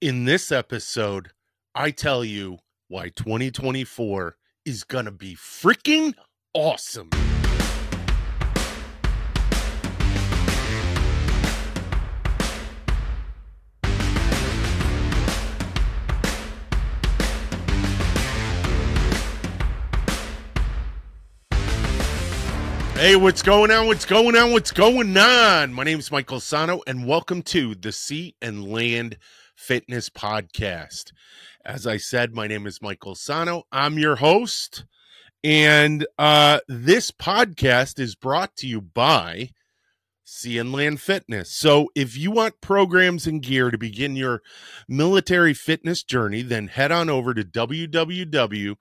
In this episode, I tell you why 2024 is going to be freaking awesome. Hey, what's going on? What's going on? What's going on? My name is Michael Sahno, and welcome to the Sea and Land Fitness Podcast. As I said, my name is Michael Sahno. I'm your host, and uh, this podcast is brought to you by Sea and Land Fitness. So, if you want programs and gear to begin your military fitness journey, then head on over to www.sandlfit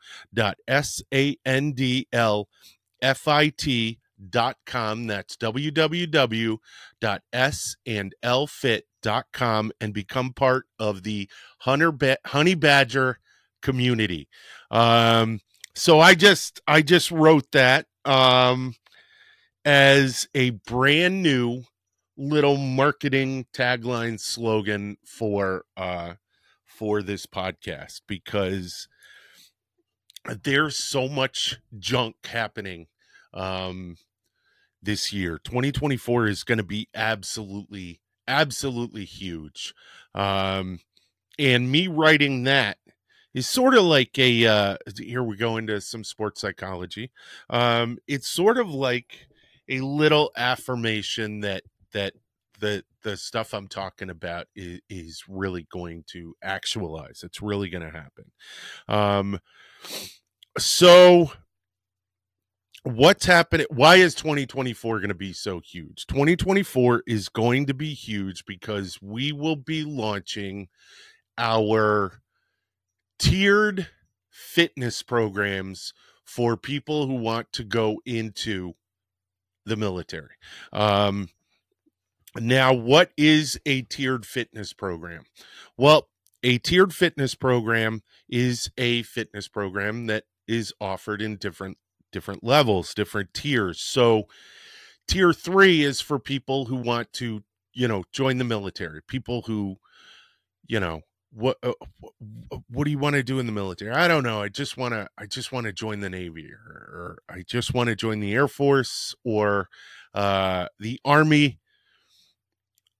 dot com that's www.sandlfit.com and become part of the hunter ba- honey badger community um so i just i just wrote that um as a brand new little marketing tagline slogan for uh for this podcast because there's so much junk happening um this year. 2024 is going to be absolutely, absolutely huge. Um, and me writing that is sort of like a uh, here we go into some sports psychology. Um, it's sort of like a little affirmation that that the the stuff I'm talking about is, is really going to actualize. It's really going to happen. Um, so what's happening why is 2024 going to be so huge? 2024 is going to be huge because we will be launching our tiered fitness programs for people who want to go into the military. Um, now what is a tiered fitness program? Well a tiered fitness program is a fitness program that is offered in different different levels, different tiers. So tier 3 is for people who want to, you know, join the military, people who you know, what uh, what do you want to do in the military? I don't know. I just want to I just want to join the navy or, or I just want to join the air force or uh the army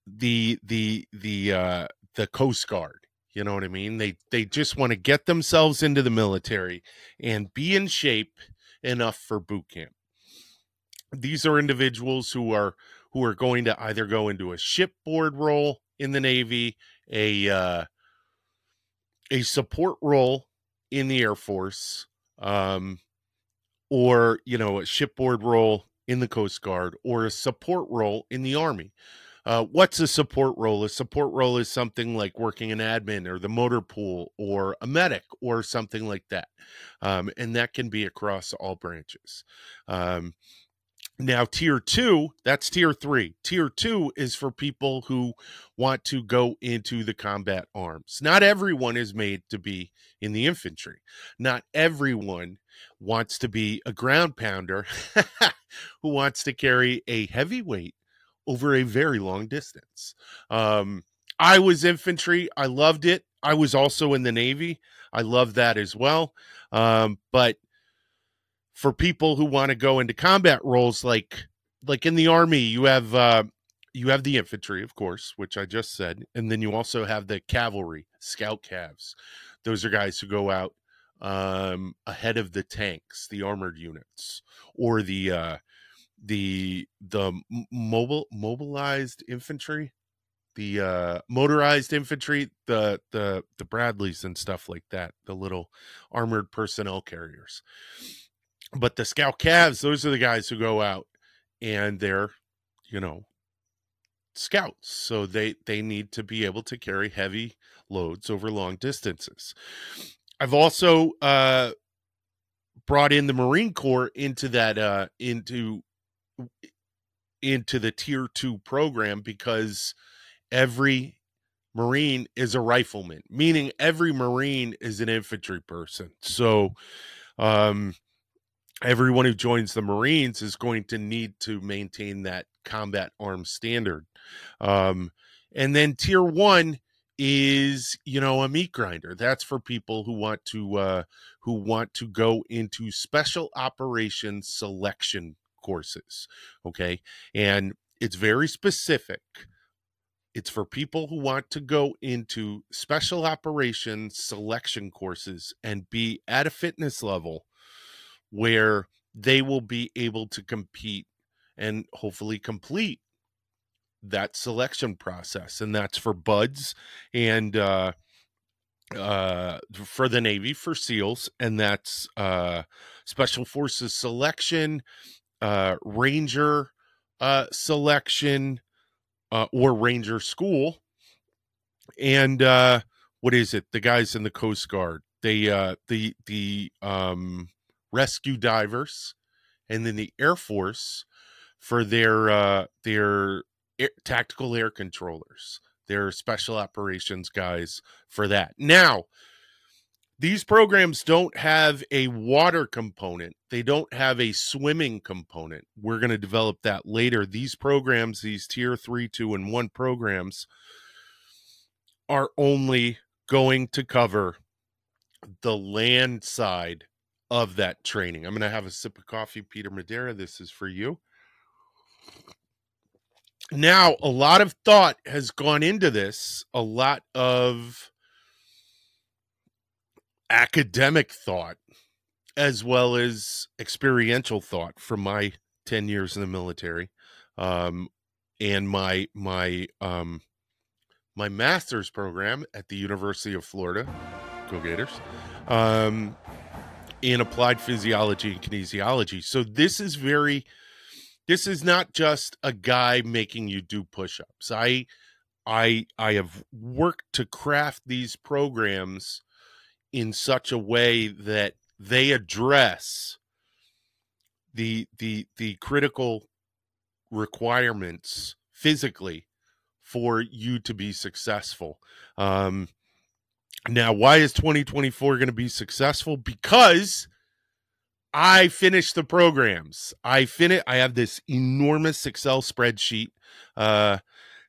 the the the uh the coast guard you know what i mean they they just want to get themselves into the military and be in shape enough for boot camp. These are individuals who are who are going to either go into a shipboard role in the Navy, a uh, a support role in the Air Force, um, or you know a shipboard role in the Coast Guard, or a support role in the Army. Uh, what's a support role? A support role is something like working in admin or the motor pool or a medic or something like that. Um, and that can be across all branches. Um, now, tier two, that's tier three. Tier two is for people who want to go into the combat arms. Not everyone is made to be in the infantry. Not everyone wants to be a ground pounder who wants to carry a heavyweight over a very long distance. Um, I was infantry. I loved it. I was also in the Navy. I love that as well. Um, but for people who want to go into combat roles, like like in the army, you have uh, you have the infantry, of course, which I just said, and then you also have the cavalry, scout cavs. Those are guys who go out um, ahead of the tanks, the armored units, or the uh, the the mobile mobilized infantry the uh motorized infantry the the the bradleys and stuff like that the little armored personnel carriers. But the scout cavs those are the guys who go out and they're you know scouts. So they they need to be able to carry heavy loads over long distances. I've also uh brought in the marine corps into that uh into into the tier two program because every Marine is a rifleman, meaning every Marine is an infantry person. So, um, everyone who joins the Marines is going to need to maintain that combat arms standard. Um, and then tier one is you know a meat grinder that's for people who want to uh who want to go into special operations selection courses okay? And it's very specific. It's for people who want to go into special operations selection courses and be at a fitness level where they will be able to compete and hopefully complete that selection process and that's for BUD/S and uh uh for the navy for seals and that's uh special forces selection uh ranger uh selection uh or ranger school and uh what is it the guys in the coast guard they uh the the um rescue divers and then the air force for their uh their air, tactical air controllers. They're special operations guys for that. Now, these programs don't have a water component. They don't have a swimming component. We're going to develop that later. These programs, these tier three, two, and one programs, are only going to cover the land side of that training. I'm going to have a sip of coffee, Peter madera This is for you now a lot of thought has gone into this a lot of academic thought as well as experiential thought from my 10 years in the military um, and my my um, my master's program at the University of Florida go gators um, in applied physiology and kinesiology. So this is very this is not just a guy making you do push-ups. I i i have worked to craft these programs in such a way that they address the the the critical requirements physically for you to be successful um now why is 2024 going to be successful because I finished the programs. I finish. I have this enormous Excel spreadsheet uh,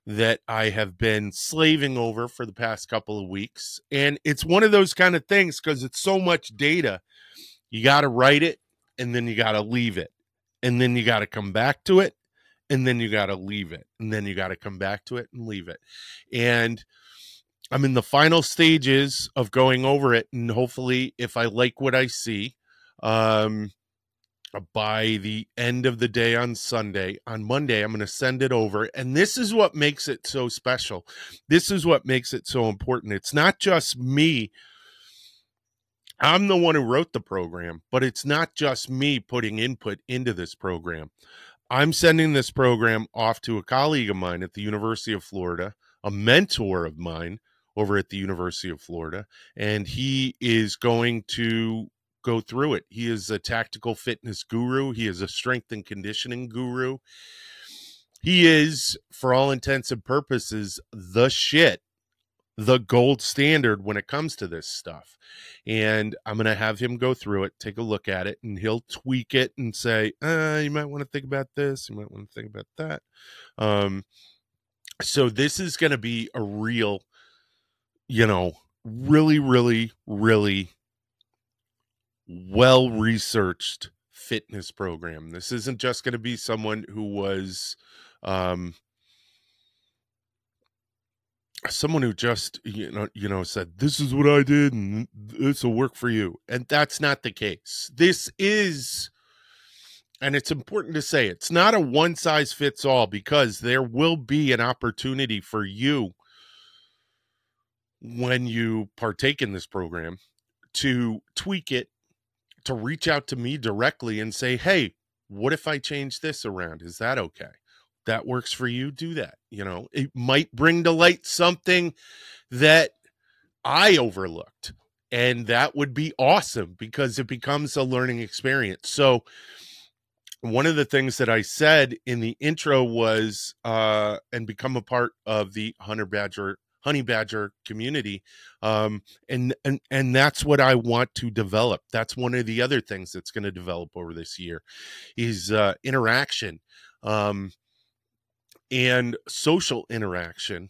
that I have been slaving over for the past couple of weeks, and it's one of those kind of things because it's so much data. You got to write it, and then you got to leave it, and then you got to come back to it, and then you got to leave it, and then you got to come back to it and leave it, and I'm in the final stages of going over it, and hopefully, if I like what I see um, Uh, by the end of the day on Sunday. On Monday, I'm going to send it over. And this is what makes it so special. This is what makes it so important. It's not just me. I'm the one who wrote the program, but it's not just me putting input into this program. I'm sending this program off to a colleague of mine at the University of Florida, a mentor of mine over at the University of Florida, and he is going to go through it. He is a tactical fitness guru, he is a strength and conditioning guru. He is, for all intents and purposes, the shit, the gold standard when it comes to this stuff. And I'm going to have him go through it, take a look at it, and he'll tweak it and say, uh, you might want to think about this, you might want to think about that. Um, so this is going to be a real, you know, really, really, really well researched fitness program. This isn't just going to be someone who was um someone who just you know you know said this is what I did and this will work for you. And that's not the case. This is and it's important to say it's not a one size fits all because there will be an opportunity for you when you partake in this program to tweak it to reach out to me directly and say, hey, what if I change this around? Is that okay? That works for you? Do that. You know, it might bring to light something that I overlooked. And that would be awesome because it becomes a learning experience. So, one of the things that I said in the intro was, uh, and become a part of the Hunter Badger honey badger community um, and and and that's what i want to develop that's one of the other things that's going to develop over this year is uh, interaction um, and social interaction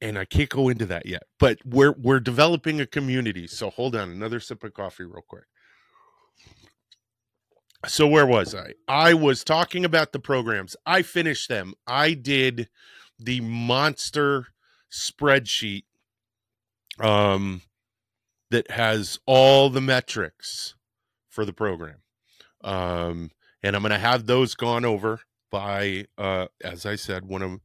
and I can't go into that yet, but we're we're developing a community. So hold on, another sip of coffee real quick. So where was I? I was talking about the programs. I finished them. I did the monster spreadsheet um that has all the metrics for the program. Um and I'm going to have those gone over by uh as I said one of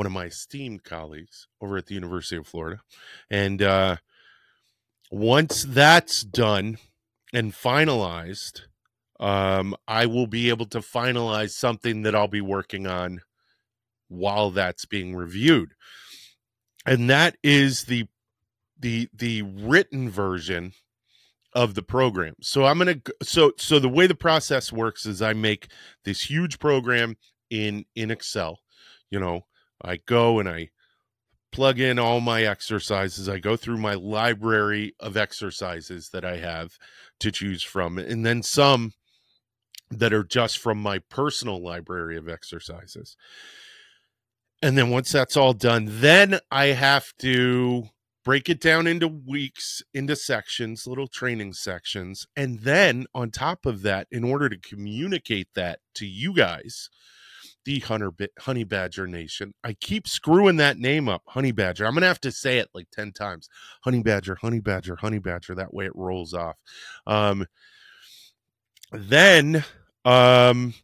one of my esteemed colleagues over at the University of Florida. And uh, once that's done and finalized, um, I will be able to finalize something that I'll be working on while that's being reviewed. And that is the the the written version of the program. So I'm going to so so the way the process works is I make this huge program in in Excel, you know, I go and I plug in all my exercises. I go through my library of exercises that I have to choose from, and then some that are just from my personal library of exercises. And then once that's all done, then I have to break it down into weeks, into sections, little training sections. And then on top of that, in order to communicate that to you guys, the Hunter Honey Badger Nation. I keep screwing that name up, Honey Badger. I'm gonna have to say it like ten times, Honey Badger, Honey Badger, Honey Badger. That way it rolls off. Um, then um,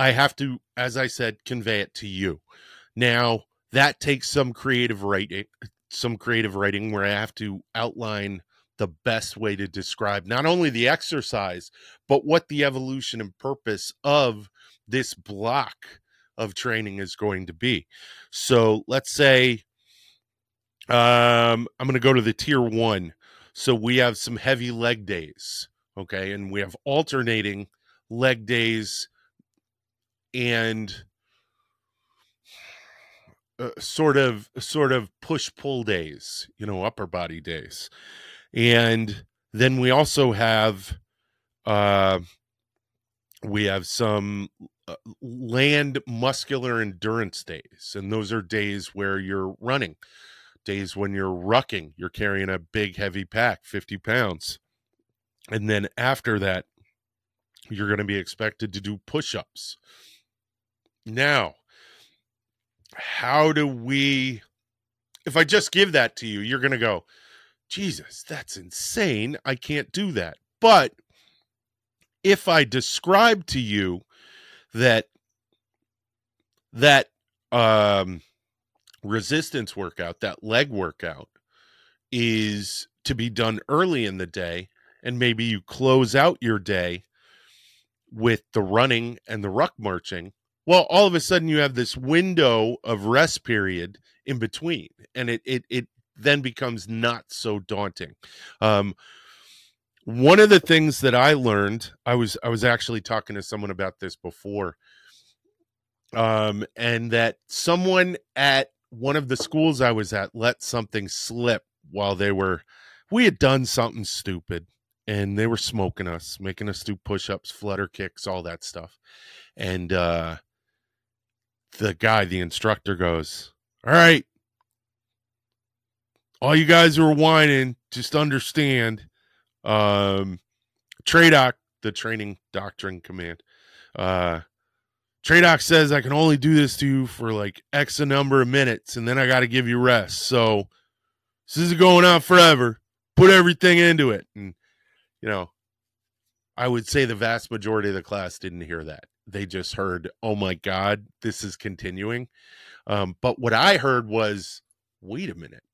I have to, as I said, convey it to you. Now that takes some creative writing, some creative writing where I have to outline the best way to describe not only the exercise but what the evolution and purpose of this block of training is going to be. So let's say um, I'm going to go to the tier one. So we have some heavy leg days, okay, and we have alternating leg days and uh, sort of sort of push pull days, you know, upper body days, and then we also have uh, we have some uh, land muscular endurance days and those are days where you're running days when you're rucking you're carrying a big heavy pack 50 pounds and then after that you're going to be expected to do push-ups now how do we if i just give that to you you're going to go jesus that's insane i can't do that. But if i describe to you that that um resistance workout, that leg workout is to be done early in the day and maybe you close out your day with the running and the ruck marching well all of a sudden you have this window of rest period in between and it it, it then becomes not so daunting. Um, one of the things that i learned i was i was actually talking to someone about this before um and that someone at one of the schools i was at let something slip while they were we had done something stupid and they were smoking us making us do push-ups flutter kicks all that stuff. And uh the guy the instructor goes all right all you guys who are whining just understand um, TRADOC, the training doctrine command. Uh, TRADOC says I can only do this to you for like X a number of minutes, and then I got to give you rest. So this is going on forever. Put everything into it, and you know, I would say the vast majority of the class didn't hear that. They just heard, "Oh my God, this is continuing." Um, but what I heard was, "Wait a minute,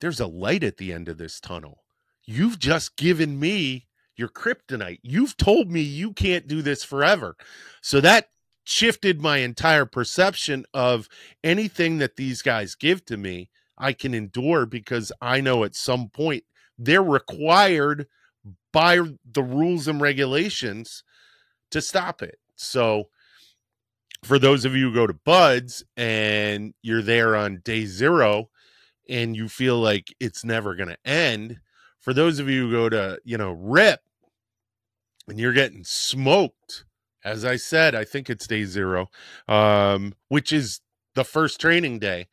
there's a light at the end of this tunnel." you've just given me your kryptonite. You've told me you can't do this forever. So that shifted my entire perception of anything that these guys give to me, I can endure because I know at some point they're required by the rules and regulations to stop it. So for those of you who go to BUD/S and you're there on day zero and you feel like it's never going to end, for those of you who go to, you know, RIP and you're getting smoked, as I said, I think it's day zero, um, which is the first training day.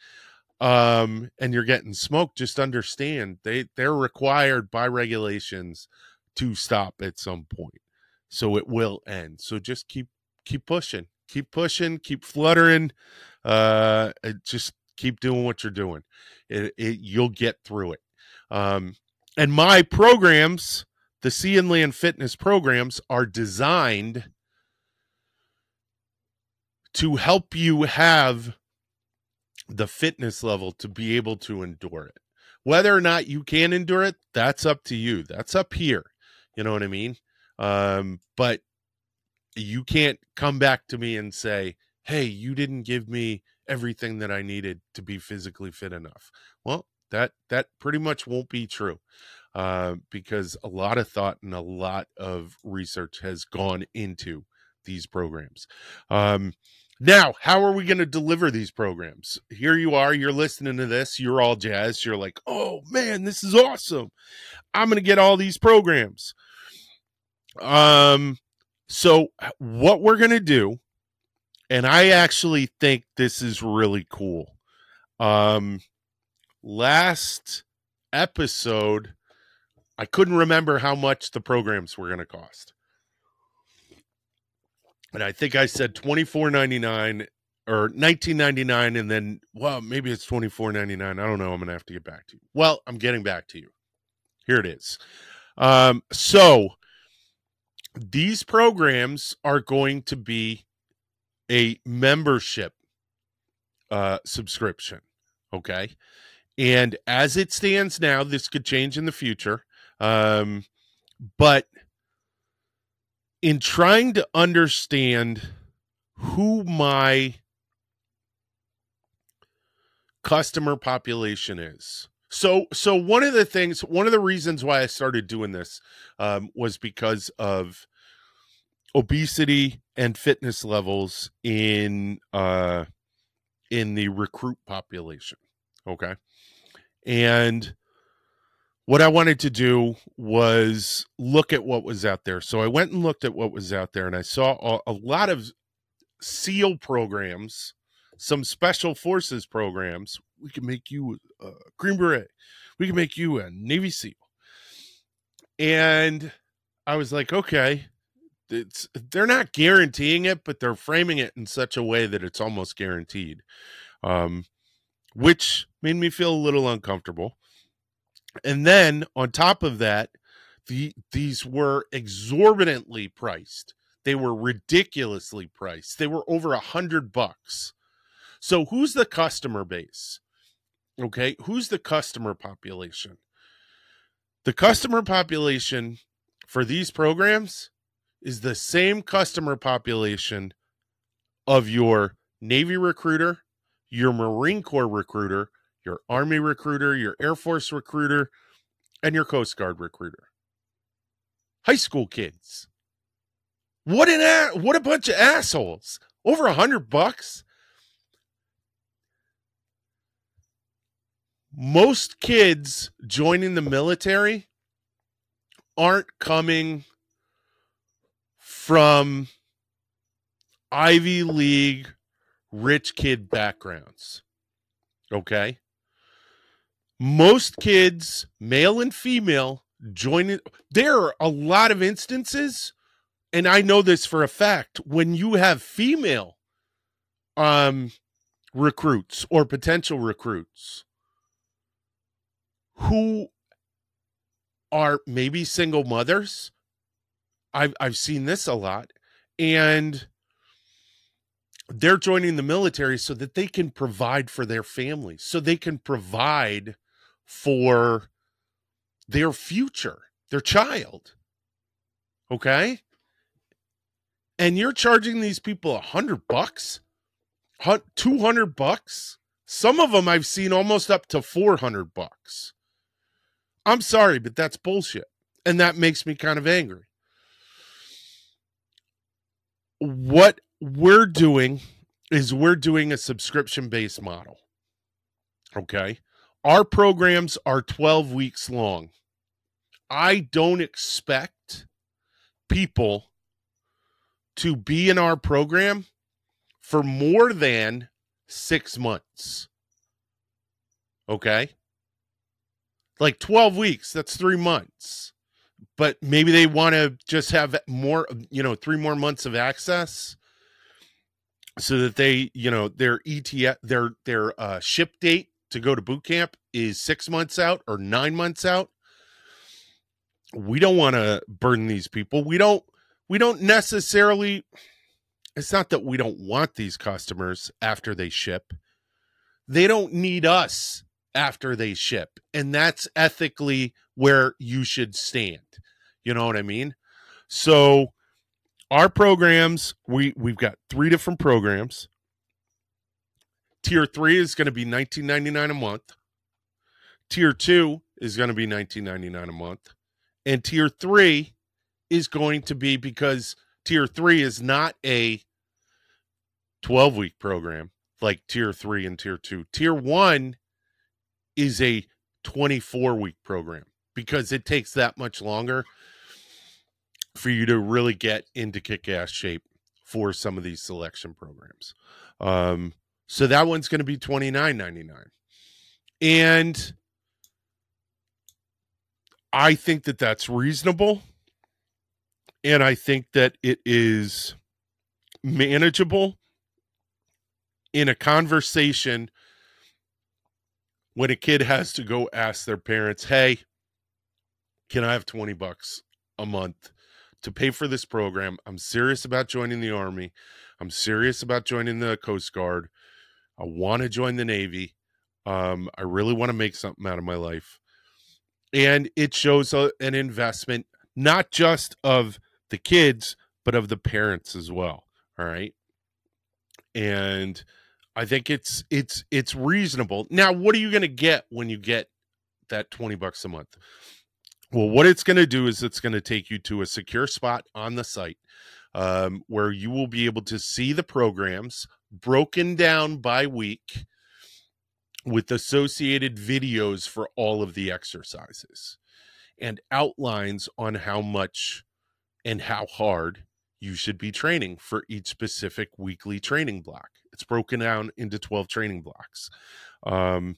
um, and you're getting smoked, just understand they they're required by regulations to stop at some point. So it will end. So just keep keep pushing, keep pushing, keep fluttering. Uh, just keep doing what you're doing. It, it you'll get through it. Um, and my programs, the Sea and Land Fitness programs, are designed to help you have the fitness level to be able to endure it. Whether or not you can endure it, that's up to you. That's up here. You know what I mean? Um, but you can't come back to me and say, hey, you didn't give me everything that I needed to be physically fit enough. Well, that that pretty much won't be true. Uh, because a lot of thought and a lot of research has gone into these programs. Um, now, how are we going to deliver these programs? Here you are, you're listening to this, you're all jazzed. You're like, oh man, this is awesome. I'm going to get all these programs. Um, so what we're to do, and I actually think this is really cool. Um, last episode, I couldn't remember how much the programs were to cost and I think I said twenty four ninety nine or nineteen ninety nine, and then well, maybe it's twenty four ninety nine. I don't know. I'm gonna have to get back to you. Well, I'm getting back to you. Here it is. Um, so these programs are going to be a membership uh, subscription. Okay. And as it stands now, this could change in the future. Um, but in trying to understand who my customer population is. So, so one of the things, one of the reasons why I started doing this um, was because of obesity and fitness levels in uh, in the recruit population. Okay, and what I wanted to do was look at what was out there. So I went and looked at what was out there, and I saw a, a lot of SEAL programs, some special forces programs. We can make you a Green Beret. We can make you a Navy SEAL. And I was like, okay, it's they're not guaranteeing it, but they're framing it in such a way that it's almost guaranteed, um, which made me feel a little uncomfortable and then on top of that, the these were exorbitantly priced. They were ridiculously priced. They were over a hundred bucks. So who's the customer base? Okay, who's the customer population? The customer population for these programs is the same customer population of your Navy recruiter, your Marine Corps recruiter, your Army recruiter, your Air Force recruiter, and your Coast Guard recruiter. High school kids. What an a- what a bunch of assholes. Over a hundred bucks. Most kids joining the military aren't coming from Ivy League rich kid backgrounds. Okay most kids, male and female, join it. There are a lot of instances, and I know this for a fact, when you have female um recruits or potential recruits who are maybe single mothers. I've I've seen this a lot. And they're joining the military so that they can provide for their families, so they can provide for their future, their child. Okay? And you're charging these people a hundred bucks, two hundred bucks. Some of them I've seen almost up to four hundred bucks. I'm sorry, but that's bullshit, and that makes me kind of angry. What we're doing is we're doing a subscription based model. Okay. Our programs are 12 weeks long. I don't expect people to be in our program for more than six months. Okay. Like 12 weeks, that's three months. But maybe they want to just have more, you know, three more months of access so that they, you know, their ETF, their, their uh, ship date to go to boot camp is six months out or nine months out. We don't want to burden these people. We don't, we don't necessarily, it's not that we don't want these customers after they ship. They don't need us after they ship. And that's ethically where you should stand. You know what I mean? So our programs, we we've got three different programs. Tier 3 is going to be 19.99 a month. Tier 2 is going to be 19.99 a month. And tier 3 is going to be because tier 3 is not a 12 week program like tier 3 and tier 2. Tier 1 is a 24 week program because it takes that much longer for you to really get into kick ass shape for some of these selection programs. Um, so that one's going to be twenty nine ninety nine, and I think that that's reasonable, and I think that it is manageable in a conversation when a kid has to go ask their parents, "Hey, can I have 20 bucks a month to pay for this program? I'm serious about joining the army. I'm serious about joining the Coast Guard. I want to join the Navy. Um, I really want to make something out of my life." And it shows a, an investment not just of the kids, but of the parents as well. All right. And I think it's it's it's reasonable. Now, what are you going to get when you get that 20 bucks a month? Well, what it's going to do is it's going to take you to a secure spot on the site um, where you will be able to see the programs broken down by week with associated videos for all of the exercises and outlines on how much and how hard you should be training for each specific weekly training block. It's broken down into 12 training blocks. Um,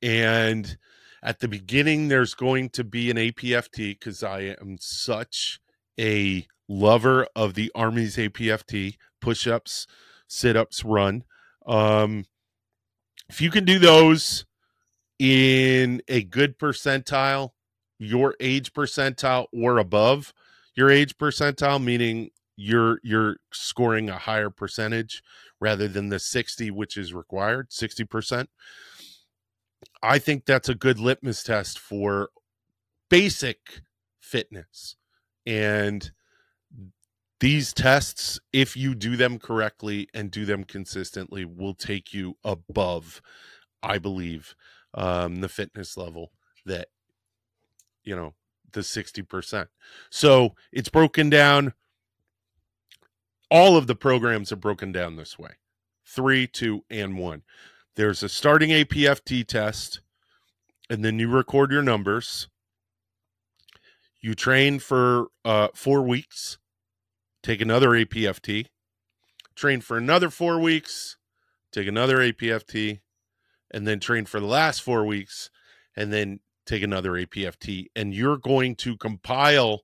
and at the beginning, there's going to be an APFT because I am such a lover of the Army's APFT push ups, sit ups, run. Um, if you can do those in a good percentile, your age percentile or above your age percentile, meaning you're you're scoring a higher percentage rather than the 60 which is required 60% i think that's a good litmus test for basic fitness. And these tests if you do them correctly and do them consistently will take you above i believe um, the fitness level that you know the 60% so it's broken down all of the programs are broken down this way three, two, and one. There's a starting APFT test, and then you record your numbers. You train for uh, four weeks, take another APFT, train for another four weeks, take another APFT, and then train for the last four weeks, and then take another APFT. And you're going to compile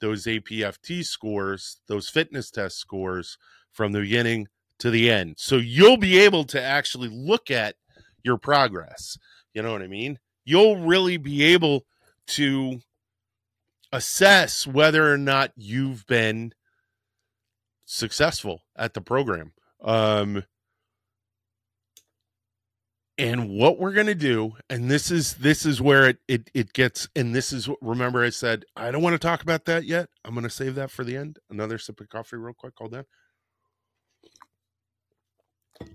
those APFT scores, those fitness test scores from the beginning to the end. So you'll be able to actually look at your progress. You know what I mean? You'll really be able to assess whether or not you've been successful at the program. Um, and what we're going to do and this is this is where it, it it gets and this is remember i said i don't want to talk about that yet. I'm going to save that for the end. Another sip of coffee real quick hold on.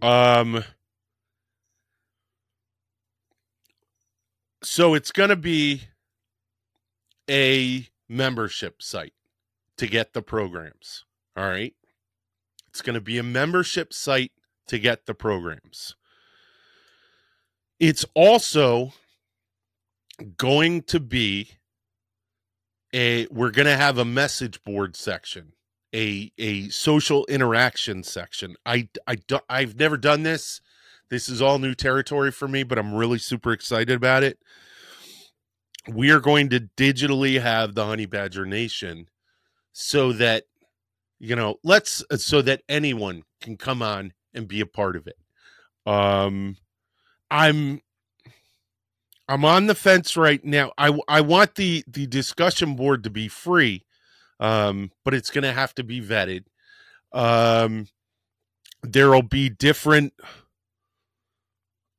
Um so it's going to be a membership site to get the programs all right? It's going to be a membership site to get the programs it's also going to be a we're going to have a message board section, a a social interaction section. I I do, I've never done this. This is all new territory for me, but I'm really super excited about it. We are going to digitally have the Honey Badger Nation so that, you know, let's, so that anyone can come on and be a part of it. Um, I'm, I'm on the fence right now. I, I want the, the discussion board to be free, um, but it's going to have to be vetted. Um, there'll be different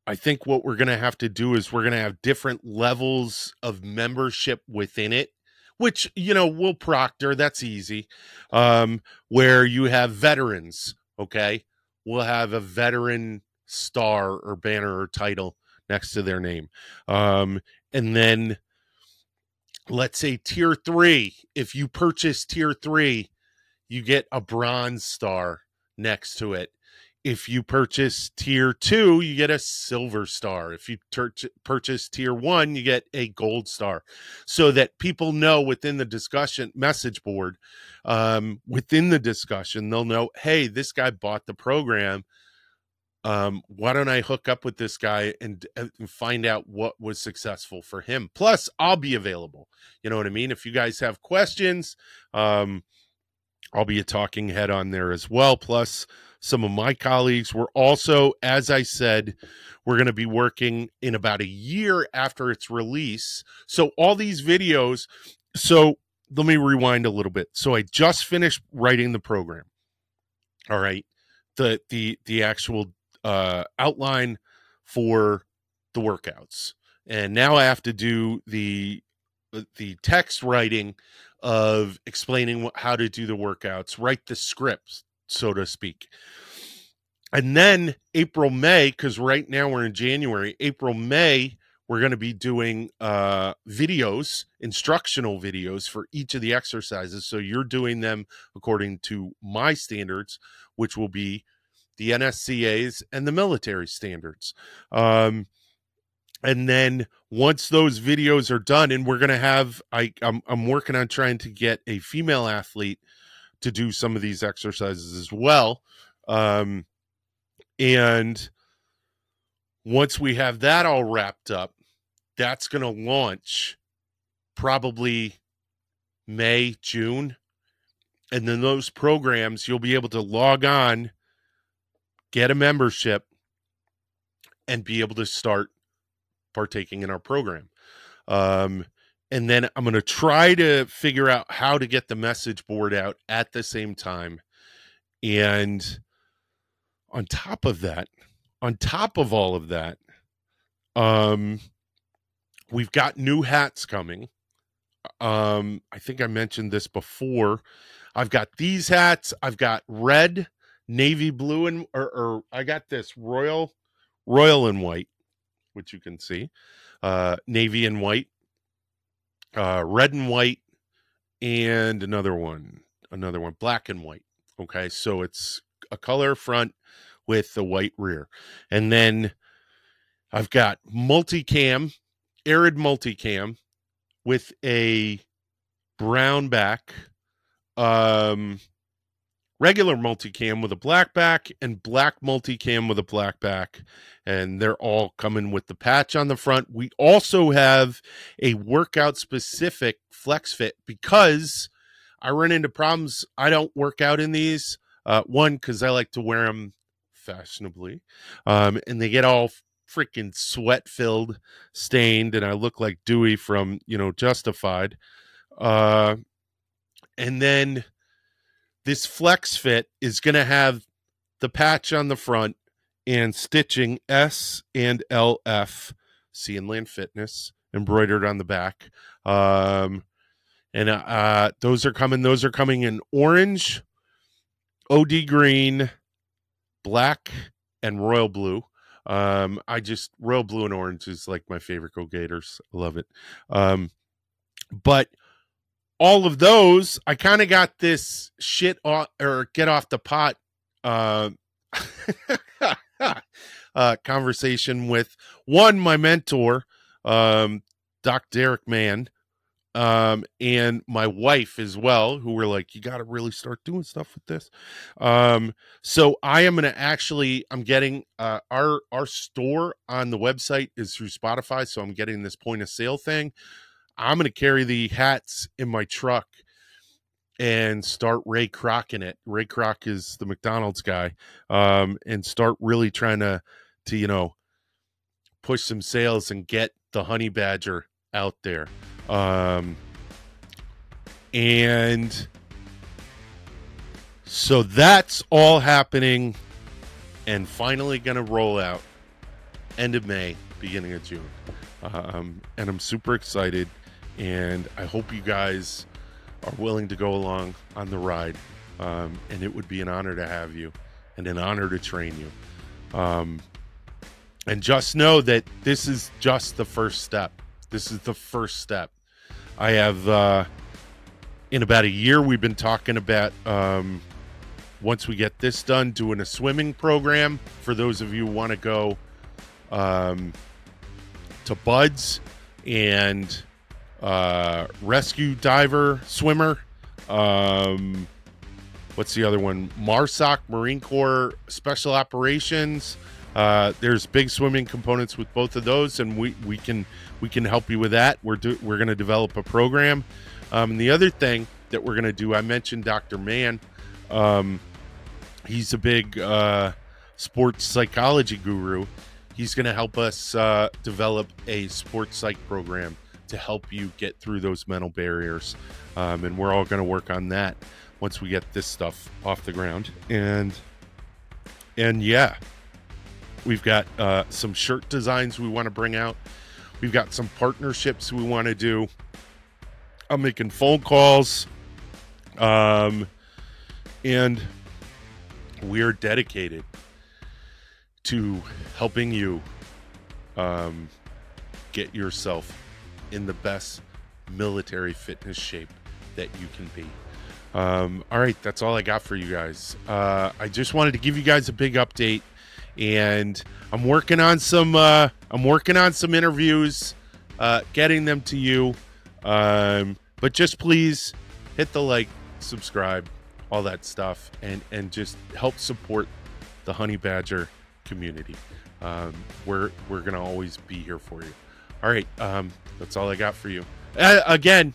I think what we're going to have to do is we're going to have different levels of membership within it, which, you know, we'll proctor. That's easy. Um, where you have veterans, okay? We'll have a veteran star or banner or title next to their name. Um, and then let's say tier three, if you purchase tier three, you get a bronze star next to it if you purchase tier two, you get a silver star. If you ter- purchase tier one, you get a gold star. So that people know within the discussion message board, um, within the discussion, they'll know, hey, this guy bought the program. Um, why don't I hook up with this guy and, and find out what was successful for him? Plus, I'll be available. You know what I mean? If you guys have questions, um, I'll be a talking head on there as well. Plus, some of my colleagues. We're also, as I said, we're going to be working in about a year after its release. So, all these videos. So, let me rewind a little bit. So, I just finished writing the program. All right. The, the, the actual uh, outline for the workouts. And now I have to do the, the text writing of explaining how to do the workouts, write the scripts, so to speak. And then April, May, because right now we're in January, April, May, we're going to be doing uh, videos, instructional videos for each of the exercises. So you're doing them according to my standards, which will be the NSCA's and the military standards. Um, and then once those videos are done, and we're going to have, I, I'm, I'm working on trying to get a female athlete to do some of these exercises as well. Um, and once we have that all wrapped up, that's going to launch probably May, June. And then those programs, you'll be able to log on, get a membership, and be able to start partaking in our program. Um, and then I'm going to try to figure out how to get the message board out at the same time. And on top of that, on top of all of that, um, we've got new hats coming. Um, I think I mentioned this before. I've got these hats. I've got red, navy blue, and or, or I got this royal, royal and white, which you can see, uh, navy and white uh, red and white, and another one, another one, black and white. Okay, so it's a color front with the white rear, and then I've got multicam, arid multicam with a brown back, um, regular multicam with a black back and black multicam with a black back. And they're all coming with the patch on the front. We also have a workout specific flex fit because i run into problems i don't work out in these uh, one because i like to wear them fashionably um, and they get all freaking sweat filled stained and i look like dewey from you know justified uh, and then this flex fit is going to have the patch on the front and stitching S and LF, Sea and Land Fitness, embroidered on the back. Um, and uh, those are coming. Those are coming in orange, OD green, black, and royal blue. Um, I just royal blue and orange is like my favorite Go Gators. I love it. Um, but all of those, I kind of got this shit off or get off the pot uh, uh, conversation with one, my mentor, um, Doc Derek Mann, um, and my wife as well, who were like, "You got to really start doing stuff with this." Um, so I am going to actually, I'm getting uh, our our store on the website is through Shopify, so I'm getting this point of sale thing. I'm going to carry the hats in my truck and start Ray Kroc in it. Ray Kroc is the McDonald's guy, um, and start really trying to to you know push some sales and get the honey badger out there. Um, and so that's all happening and finally going to roll out end of May, beginning of June. Um, and I'm super excited. And I hope you guys are willing to go along on the ride. Um, and it would be an honor to have you and an honor to train you. Um, and just know that this is just the first step. This is the first step. I have, uh, in about a year, we've been talking about um, once we get this done, doing a swimming program for those of you who want to go um, to BUD/S and uh, rescue diver swimmer. Um, what's the other one? MARSOC, Marine Corps Special Operations. Uh, there's big swimming components with both of those, and we, we can we can help you with that. We're do, we're going to develop a program. Um, the other thing that we're going to do, I mentioned Dr. Mann. Um, he's a big uh, sports psychology guru. He's going to help us uh, develop a sports psych program to help you get through those mental barriers. Um, and we're all going to work on that once we get this stuff off the ground. And and yeah, we've got uh, some shirt designs we want to bring out. We've got some partnerships we want to do. I'm making phone calls. Um, and we're dedicated to helping you um, get yourself in the best military fitness shape that you can be. Um, all right, that's all I got for you guys. Uh, I just wanted to give you guys a big update, and I'm working on some. Uh, I'm working on some interviews, uh, getting them to you. Um, but just please hit the like, subscribe, all that stuff, and and just help support the Honey Badger community. Um, we're we're gonna always be here for you. All right, um, that's all I got for you. Uh, again,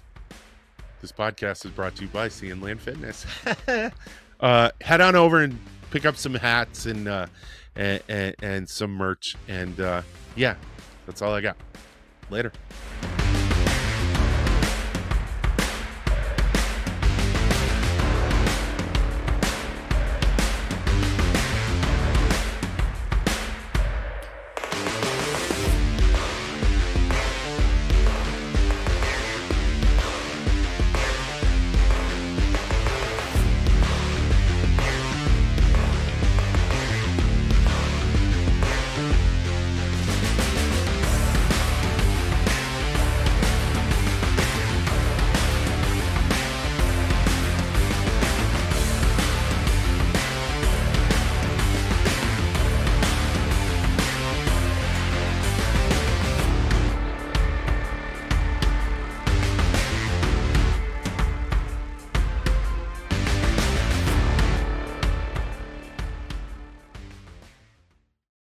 this podcast is brought to you by Sea and Land Fitness. uh, head on over and pick up some hats and uh, and, and, and some merch. And uh, yeah, that's all I got. Later.